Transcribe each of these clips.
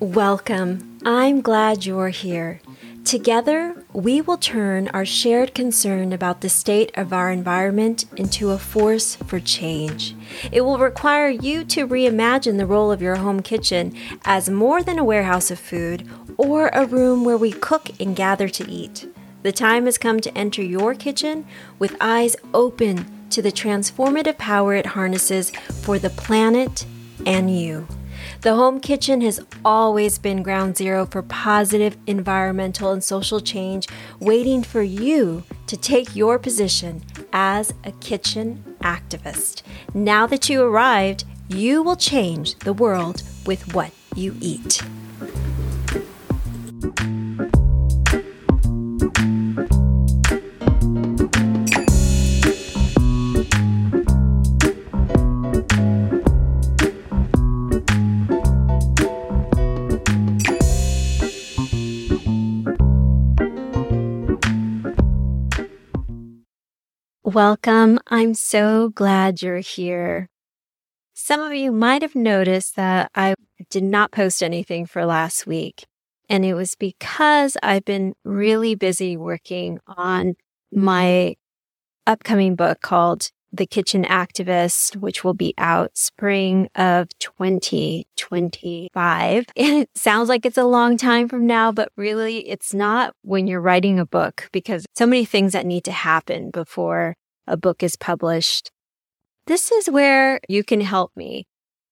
Welcome. I'm glad you're here. Together, we will turn our shared concern about the state of our environment into a force for change. It will require you to reimagine the role of your home kitchen as more than a warehouse of food or a room where we cook and gather to eat. The time has come to enter your kitchen with eyes open to the transformative power it harnesses for the planet and you. The home kitchen has always been ground zero for positive environmental and social change, waiting for you to take your position as a kitchen activist. Now that you arrived, you will change the world with what you eat. Welcome. I'm so glad you're here. Some of you might have noticed that I did not post anything for last week. And it was because I've been really busy working on my upcoming book called The Kitchen Activist, which will be out spring of 2025. And it sounds like it's a long time from now, but really it's not when you're writing a book because so many things that need to happen before a book is published. This is where you can help me.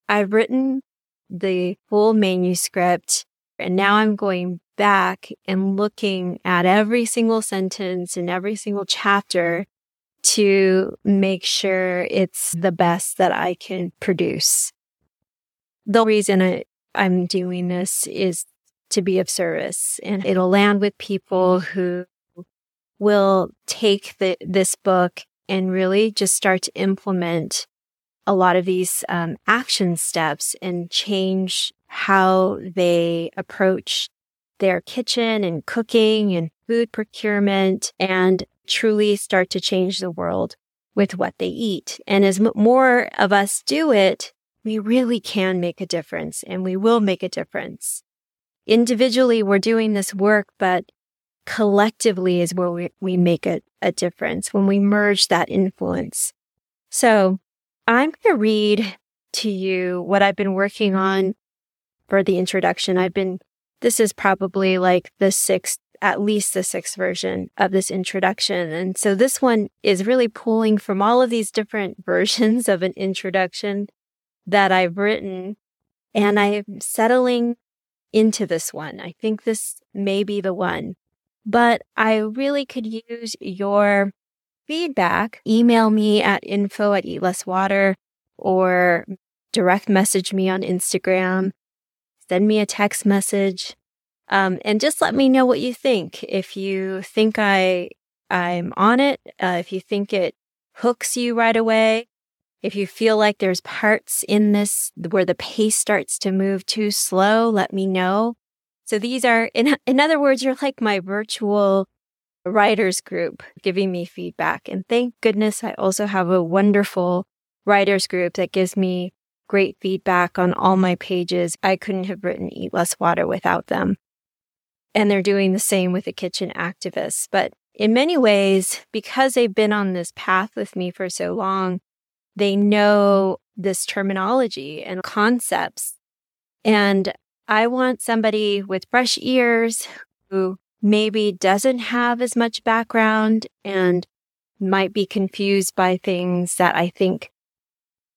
I've written the full manuscript and now I'm going back and looking at every single sentence and every single chapter to make sure it's the best that I can produce. The reason I, I'm doing this is to be of service and it'll land with people who will take the, this book and really just start to implement a lot of these um, action steps and change how they approach their kitchen and cooking and food procurement and truly start to change the world with what they eat. And as m- more of us do it, we really can make a difference and we will make a difference. Individually, we're doing this work, but collectively is where we, we make a, a difference when we merge that influence. So I'm going to read to you what I've been working on for the introduction. I've been, this is probably like the sixth, at least the sixth version of this introduction. And so this one is really pulling from all of these different versions of an introduction that I've written. And I'm settling into this one. I think this may be the one but I really could use your feedback. Email me at info at eat less water or direct message me on Instagram. Send me a text message. Um, and just let me know what you think. If you think I, I'm on it, uh, if you think it hooks you right away, if you feel like there's parts in this where the pace starts to move too slow, let me know. So these are, in, in other words, you're like my virtual writers group giving me feedback. And thank goodness I also have a wonderful writers group that gives me great feedback on all my pages. I couldn't have written Eat Less Water without them. And they're doing the same with the kitchen activists. But in many ways, because they've been on this path with me for so long, they know this terminology and concepts. And I want somebody with fresh ears who maybe doesn't have as much background and might be confused by things that I think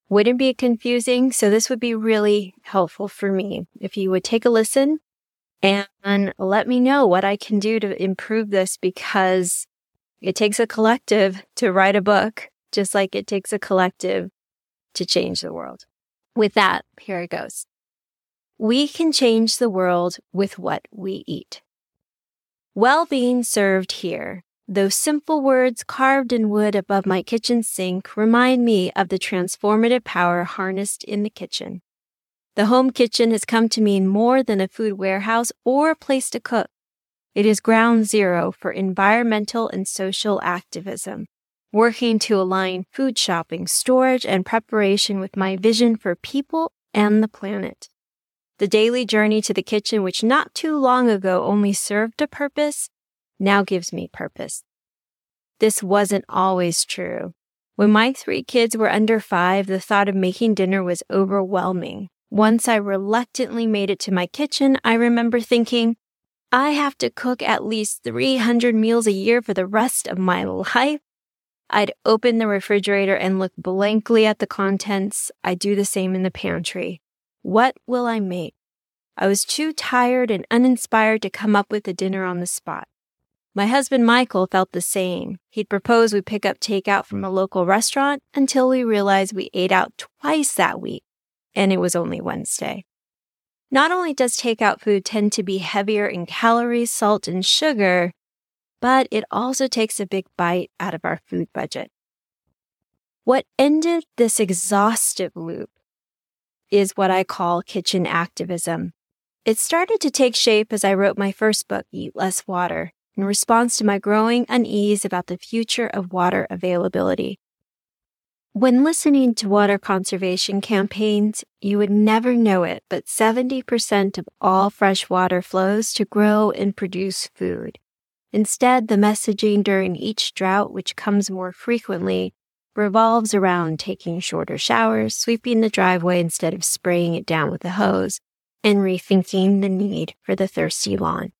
wouldn't be confusing. So this would be really helpful for me if you would take a listen and let me know what I can do to improve this because it takes a collective to write a book, just like it takes a collective to change the world. With that, here it goes. We can change the world with what we eat. Well being served here. Those simple words carved in wood above my kitchen sink remind me of the transformative power harnessed in the kitchen. The home kitchen has come to mean more than a food warehouse or a place to cook. It is ground zero for environmental and social activism, working to align food shopping, storage, and preparation with my vision for people and the planet. The daily journey to the kitchen, which not too long ago only served a purpose, now gives me purpose. This wasn't always true. When my three kids were under five, the thought of making dinner was overwhelming. Once I reluctantly made it to my kitchen, I remember thinking, I have to cook at least 300 meals a year for the rest of my life. I'd open the refrigerator and look blankly at the contents. I do the same in the pantry. What will I make? I was too tired and uninspired to come up with a dinner on the spot. My husband Michael felt the same. He'd propose we pick up takeout from a local restaurant until we realized we ate out twice that week, and it was only Wednesday. Not only does takeout food tend to be heavier in calories, salt, and sugar, but it also takes a big bite out of our food budget. What ended this exhaustive loop is what I call kitchen activism. It started to take shape as I wrote my first book, Eat Less Water, in response to my growing unease about the future of water availability. When listening to water conservation campaigns, you would never know it, but 70% of all fresh water flows to grow and produce food. Instead, the messaging during each drought, which comes more frequently, revolves around taking shorter showers, sweeping the driveway instead of spraying it down with a hose, and rethinking the need for the thirsty lawn.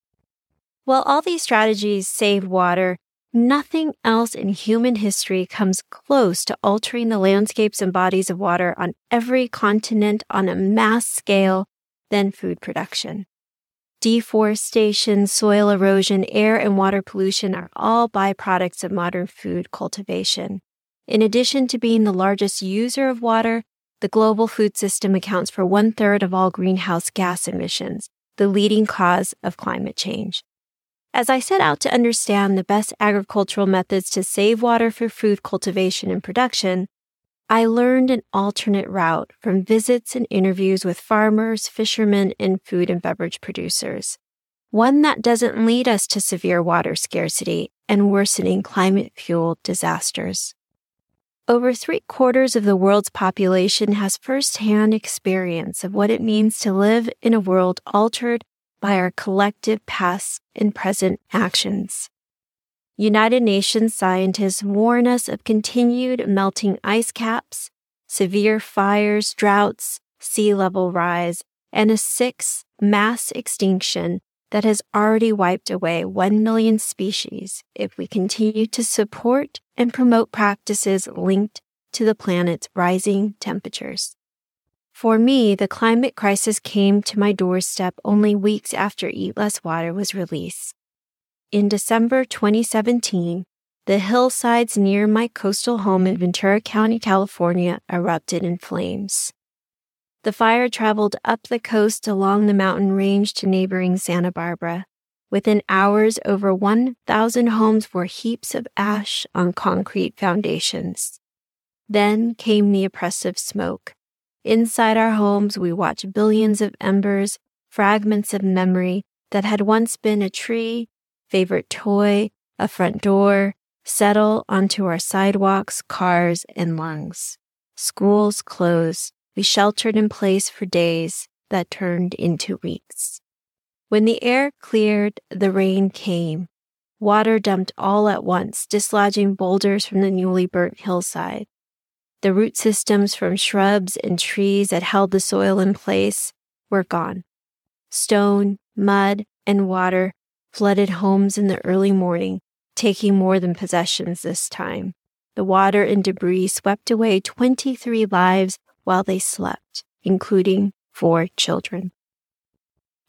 While all these strategies save water, Nothing else in human history comes close to altering the landscapes and bodies of water on every continent on a mass scale than food production. Deforestation, soil erosion, air and water pollution are all byproducts of modern food cultivation. In addition to being the largest user of water, the global food system accounts for one third of all greenhouse gas emissions, the leading cause of climate change. As I set out to understand the best agricultural methods to save water for food cultivation and production, I learned an alternate route from visits and interviews with farmers, fishermen, and food and beverage producers. One that doesn't lead us to severe water scarcity and worsening climate fueled disasters. Over three quarters of the world's population has firsthand experience of what it means to live in a world altered by our collective past and present actions. United Nations scientists warn us of continued melting ice caps, severe fires, droughts, sea level rise, and a sixth mass extinction that has already wiped away 1 million species if we continue to support and promote practices linked to the planet's rising temperatures. For me, the climate crisis came to my doorstep only weeks after Eat Less Water was released. In December 2017, the hillsides near my coastal home in Ventura County, California erupted in flames. The fire traveled up the coast along the mountain range to neighboring Santa Barbara. Within hours, over 1,000 homes were heaps of ash on concrete foundations. Then came the oppressive smoke Inside our homes, we watch billions of embers, fragments of memory that had once been a tree, favorite toy, a front door, settle onto our sidewalks, cars, and lungs. Schools closed. We sheltered in place for days that turned into weeks. When the air cleared, the rain came. Water dumped all at once, dislodging boulders from the newly burnt hillside. The root systems from shrubs and trees that held the soil in place were gone. Stone, mud, and water flooded homes in the early morning, taking more than possessions this time. The water and debris swept away 23 lives while they slept, including four children.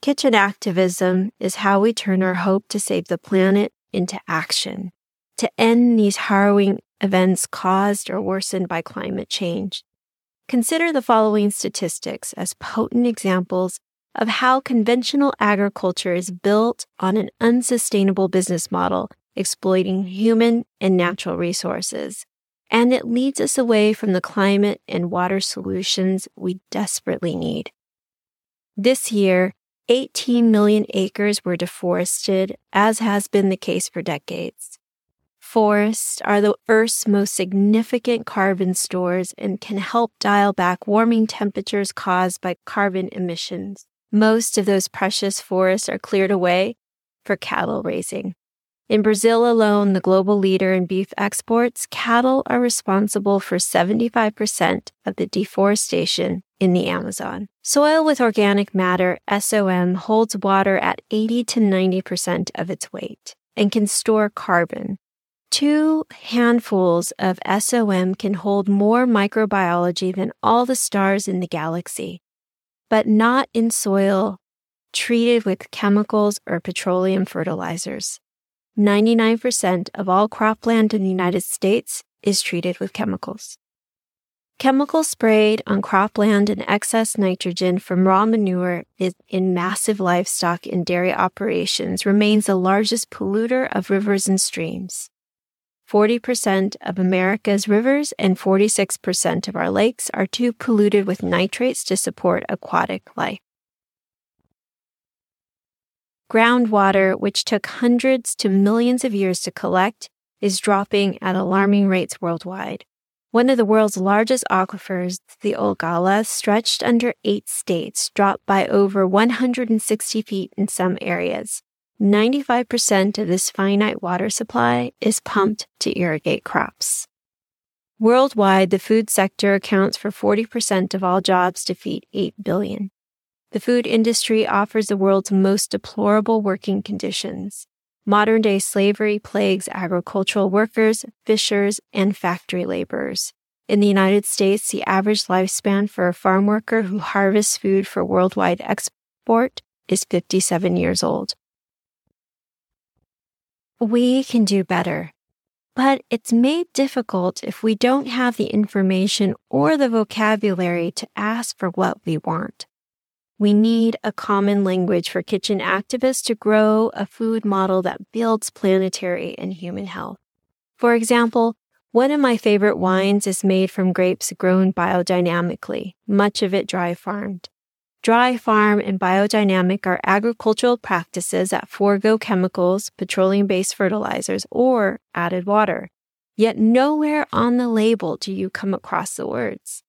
Kitchen activism is how we turn our hope to save the planet into action, to end these harrowing events caused or worsened by climate change. Consider the following statistics as potent examples of how conventional agriculture is built on an unsustainable business model, exploiting human and natural resources. And it leads us away from the climate and water solutions we desperately need. This year, 18 million acres were deforested, as has been the case for decades. Forests are the Earth's most significant carbon stores and can help dial back warming temperatures caused by carbon emissions. Most of those precious forests are cleared away for cattle raising. In Brazil alone, the global leader in beef exports, cattle are responsible for 75% of the deforestation in the Amazon. Soil with organic matter, SOM, holds water at 80 to 90% of its weight and can store carbon. Two handfuls of SOM can hold more microbiology than all the stars in the galaxy, but not in soil treated with chemicals or petroleum fertilizers. 99% of all cropland in the United States is treated with chemicals. Chemical sprayed on cropland and excess nitrogen from raw manure in massive livestock and dairy operations remains the largest polluter of rivers and streams. 40% of America's rivers and 46% of our lakes are too polluted with nitrates to support aquatic life. Groundwater, which took hundreds to millions of years to collect, is dropping at alarming rates worldwide. One of the world's largest aquifers, the Ogallala, stretched under eight states, dropped by over 160 feet in some areas. 95% of this finite water supply is pumped to irrigate crops. Worldwide, the food sector accounts for 40% of all jobs to feed 8 billion. The food industry offers the world's most deplorable working conditions. Modern day slavery plagues agricultural workers, fishers, and factory laborers. In the United States, the average lifespan for a farm worker who harvests food for worldwide export is 57 years old. We can do better, but it's made difficult if we don't have the information or the vocabulary to ask for what we want. We need a common language for kitchen activists to grow a food model that builds planetary and human health. For example, one of my favorite wines is made from grapes grown biodynamically, much of it dry farmed. Dry farm and biodynamic are agricultural practices that forego chemicals, petroleum based fertilizers, or added water. Yet nowhere on the label do you come across the words.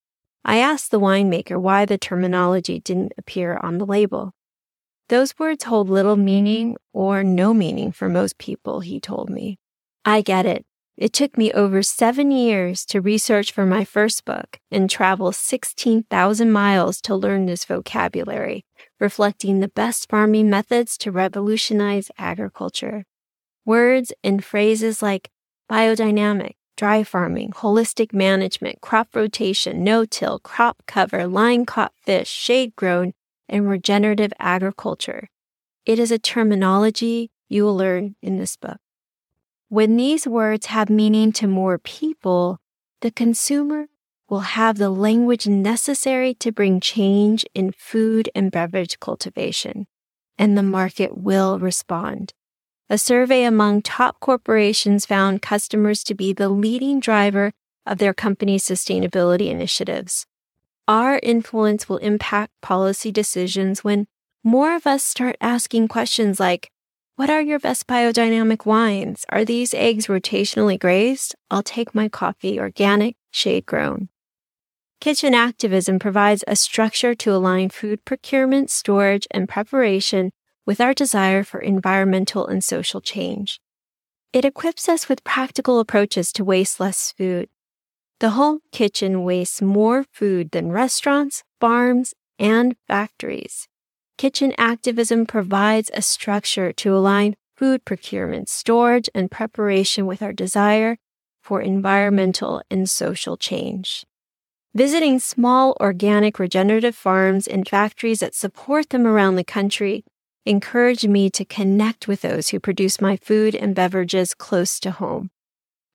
I asked the winemaker why the terminology didn't appear on the label. Those words hold little meaning or no meaning for most people, he told me. I get it. It took me over seven years to research for my first book and travel 16,000 miles to learn this vocabulary, reflecting the best farming methods to revolutionize agriculture. Words and phrases like biodynamic, dry farming, holistic management, crop rotation, no-till, crop cover, line caught fish, shade grown, and regenerative agriculture. It is a terminology you will learn in this book. When these words have meaning to more people, the consumer will have the language necessary to bring change in food and beverage cultivation, and the market will respond. A survey among top corporations found customers to be the leading driver of their company's sustainability initiatives. Our influence will impact policy decisions when more of us start asking questions like, what are your best biodynamic wines? Are these eggs rotationally grazed? I'll take my coffee organic, shade grown. Kitchen activism provides a structure to align food procurement, storage, and preparation with our desire for environmental and social change. It equips us with practical approaches to waste less food. The home kitchen wastes more food than restaurants, farms, and factories. Kitchen activism provides a structure to align food procurement, storage, and preparation with our desire for environmental and social change. Visiting small organic regenerative farms and factories that support them around the country encouraged me to connect with those who produce my food and beverages close to home.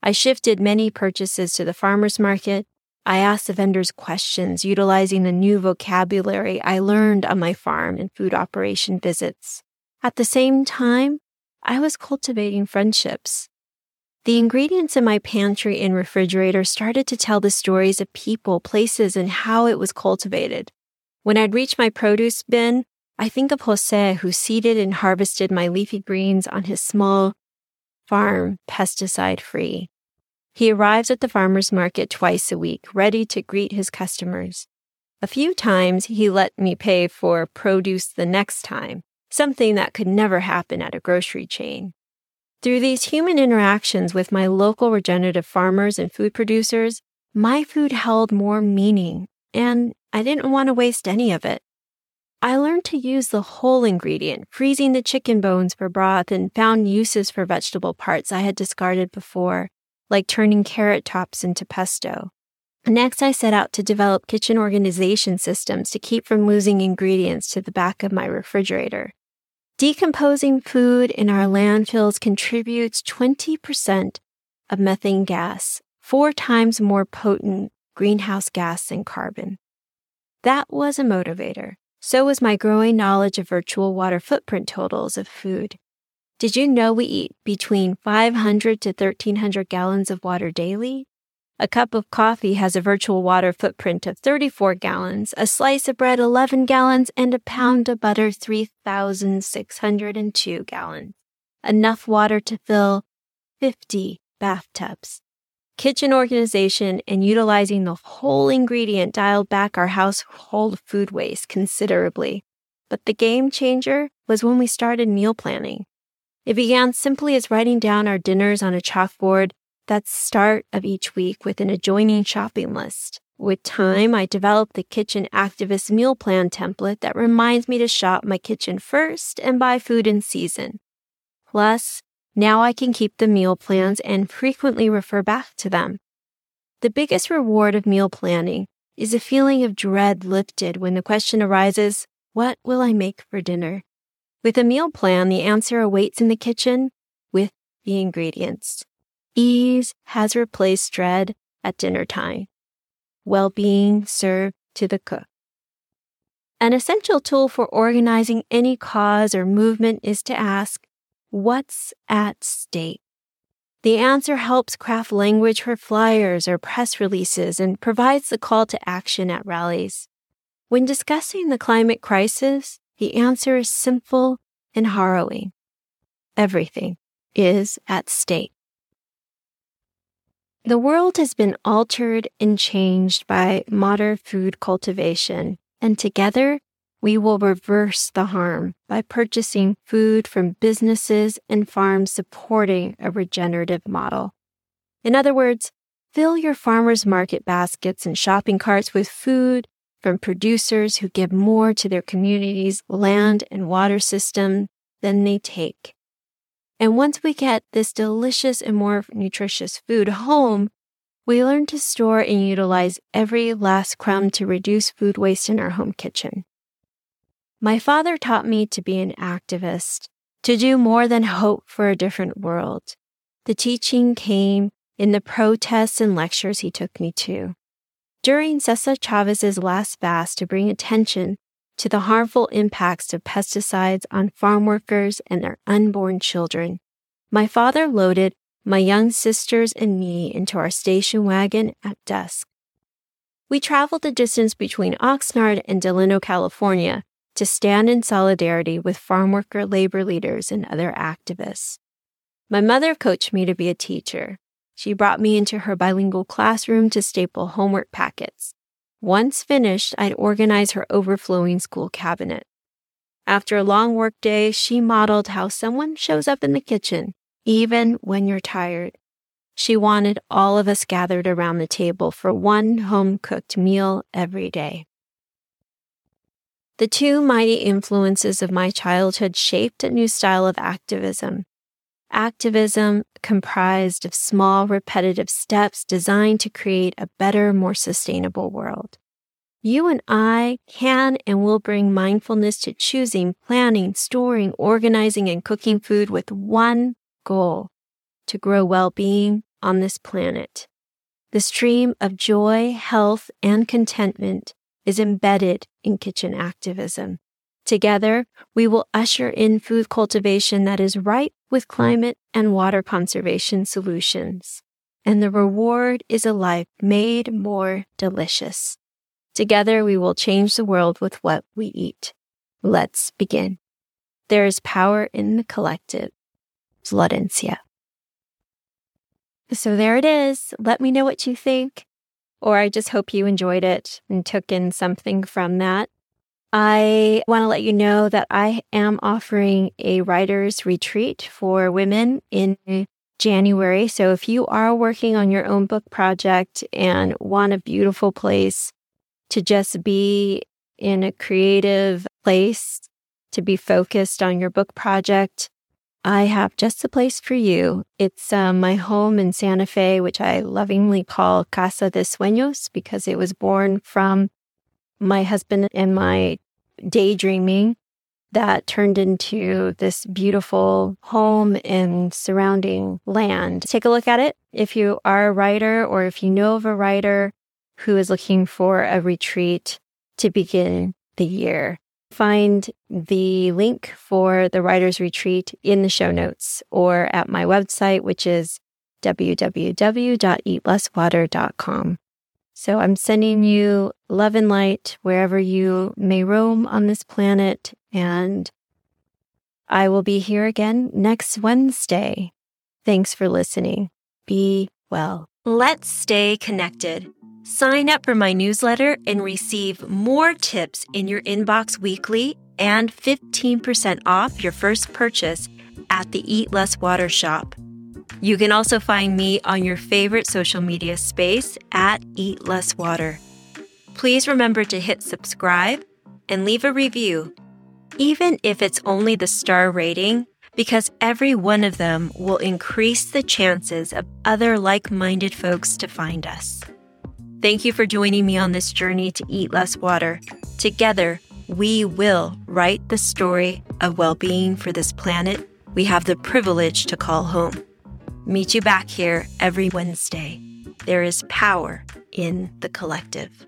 I shifted many purchases to the farmer's market. I asked the vendors questions utilizing the new vocabulary I learned on my farm and food operation visits. At the same time, I was cultivating friendships. The ingredients in my pantry and refrigerator started to tell the stories of people, places, and how it was cultivated. When I'd reach my produce bin, I think of Jose, who seeded and harvested my leafy greens on his small farm, pesticide free. He arrives at the farmer's market twice a week, ready to greet his customers. A few times he let me pay for produce the next time, something that could never happen at a grocery chain. Through these human interactions with my local regenerative farmers and food producers, my food held more meaning, and I didn't want to waste any of it. I learned to use the whole ingredient, freezing the chicken bones for broth, and found uses for vegetable parts I had discarded before, like turning carrot tops into pesto. Next, I set out to develop kitchen organization systems to keep from losing ingredients to the back of my refrigerator. Decomposing food in our landfills contributes 20% of methane gas, four times more potent greenhouse gas than carbon. That was a motivator. So was my growing knowledge of virtual water footprint totals of food. Did you know we eat between 500 to 1300 gallons of water daily? A cup of coffee has a virtual water footprint of 34 gallons, a slice of bread 11 gallons, and a pound of butter 3,602 gallons. Enough water to fill 50 bathtubs. Kitchen organization and utilizing the whole ingredient dialed back our household food waste considerably. But the game changer was when we started meal planning. It began simply as writing down our dinners on a chalkboard that's start of each week with an adjoining shopping list. With time, I developed the Kitchen Activist Meal Plan template that reminds me to shop my kitchen first and buy food in season. Plus, now I can keep the meal plans and frequently refer back to them. The biggest reward of meal planning is a feeling of dread lifted when the question arises, What will I make for dinner? With a meal plan, the answer awaits in the kitchen with the ingredients. Ease has replaced dread at dinner time. Well being served to the cook. An essential tool for organizing any cause or movement is to ask, What's at stake? The answer helps craft language for flyers or press releases and provides the call to action at rallies. When discussing the climate crisis, the answer is simple and harrowing. Everything is at stake. The world has been altered and changed by modern food cultivation, and together we will reverse the harm by purchasing food from businesses and farms supporting a regenerative model. In other words, fill your farmers market baskets and shopping carts with food from producers who give more to their communities' land and water system than they take. And once we get this delicious and more nutritious food home, we learn to store and utilize every last crumb to reduce food waste in our home kitchen. My father taught me to be an activist, to do more than hope for a different world. The teaching came in the protests and lectures he took me to. During Cesar Chavez's last fast to bring attention to the harmful impacts of pesticides on farm workers and their unborn children. My father loaded my young sisters and me into our station wagon at dusk. We traveled the distance between Oxnard and Delano, California to stand in solidarity with farm worker labor leaders and other activists. My mother coached me to be a teacher. She brought me into her bilingual classroom to staple homework packets. Once finished, I'd organize her overflowing school cabinet. After a long workday, she modeled how someone shows up in the kitchen, even when you're tired. She wanted all of us gathered around the table for one home cooked meal every day. The two mighty influences of my childhood shaped a new style of activism. Activism comprised of small, repetitive steps designed to create a better, more sustainable world. You and I can and will bring mindfulness to choosing, planning, storing, organizing, and cooking food with one goal to grow well being on this planet. The stream of joy, health, and contentment is embedded kitchen activism. Together, we will usher in food cultivation that is ripe with climate and water conservation solutions. And the reward is a life made more delicious. Together, we will change the world with what we eat. Let's begin. There is power in the collective. Florencia. So there it is. Let me know what you think. Or I just hope you enjoyed it and took in something from that. I want to let you know that I am offering a writer's retreat for women in January. So if you are working on your own book project and want a beautiful place to just be in a creative place, to be focused on your book project, I have just the place for you. It's uh, my home in Santa Fe, which I lovingly call Casa de Sueños because it was born from my husband and my daydreaming that turned into this beautiful home and surrounding land. Take a look at it. If you are a writer or if you know of a writer who is looking for a retreat to begin the year, find the link for the writer's retreat in the show notes or at my website, which is www.eatlesswater.com. So I'm sending you love and light wherever you may roam on this planet. And I will be here again next Wednesday. Thanks for listening. Be well. Let's stay connected. Sign up for my newsletter and receive more tips in your inbox weekly and 15% off your first purchase at the Eat Less Water shop. You can also find me on your favorite social media space at Eat Less Water. Please remember to hit subscribe and leave a review, even if it's only the star rating, because every one of them will increase the chances of other like minded folks to find us. Thank you for joining me on this journey to eat less water. Together, we will write the story of well being for this planet we have the privilege to call home. Meet you back here every Wednesday. There is power in the collective.